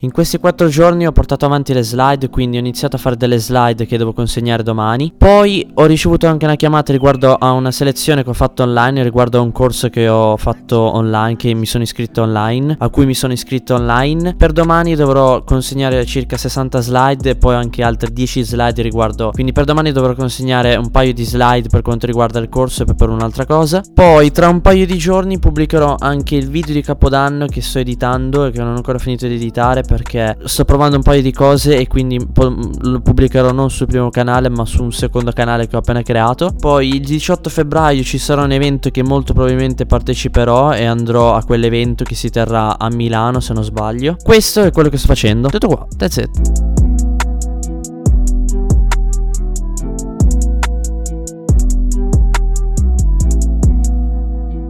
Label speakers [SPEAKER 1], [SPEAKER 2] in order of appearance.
[SPEAKER 1] In questi quattro giorni ho portato avanti le slide, quindi ho iniziato a fare delle slide che devo consegnare domani. Poi ho ricevuto anche una chiamata riguardo a una selezione che ho fatto online, riguardo a un corso che ho fatto online, che mi sono iscritto online, a cui mi sono iscritto online. Per domani dovrò consegnare circa 60 slide e poi anche altre 10 slide riguardo. Quindi per domani dovrò consegnare un paio di slide per quanto riguarda il corso e per un'altra cosa. Poi tra un paio di giorni pubblicherò anche il video di Capodanno che sto editando e che non ho ancora finito di editare perché sto provando un paio di cose e quindi po- lo pubblicherò non sul primo canale ma su un secondo canale che ho appena creato. Poi il 18 febbraio ci sarà un evento che molto probabilmente parteciperò e andrò a quell'evento che si terrà a Milano se non sbaglio. Questo è quello che sto facendo. Tutto qua, that's it.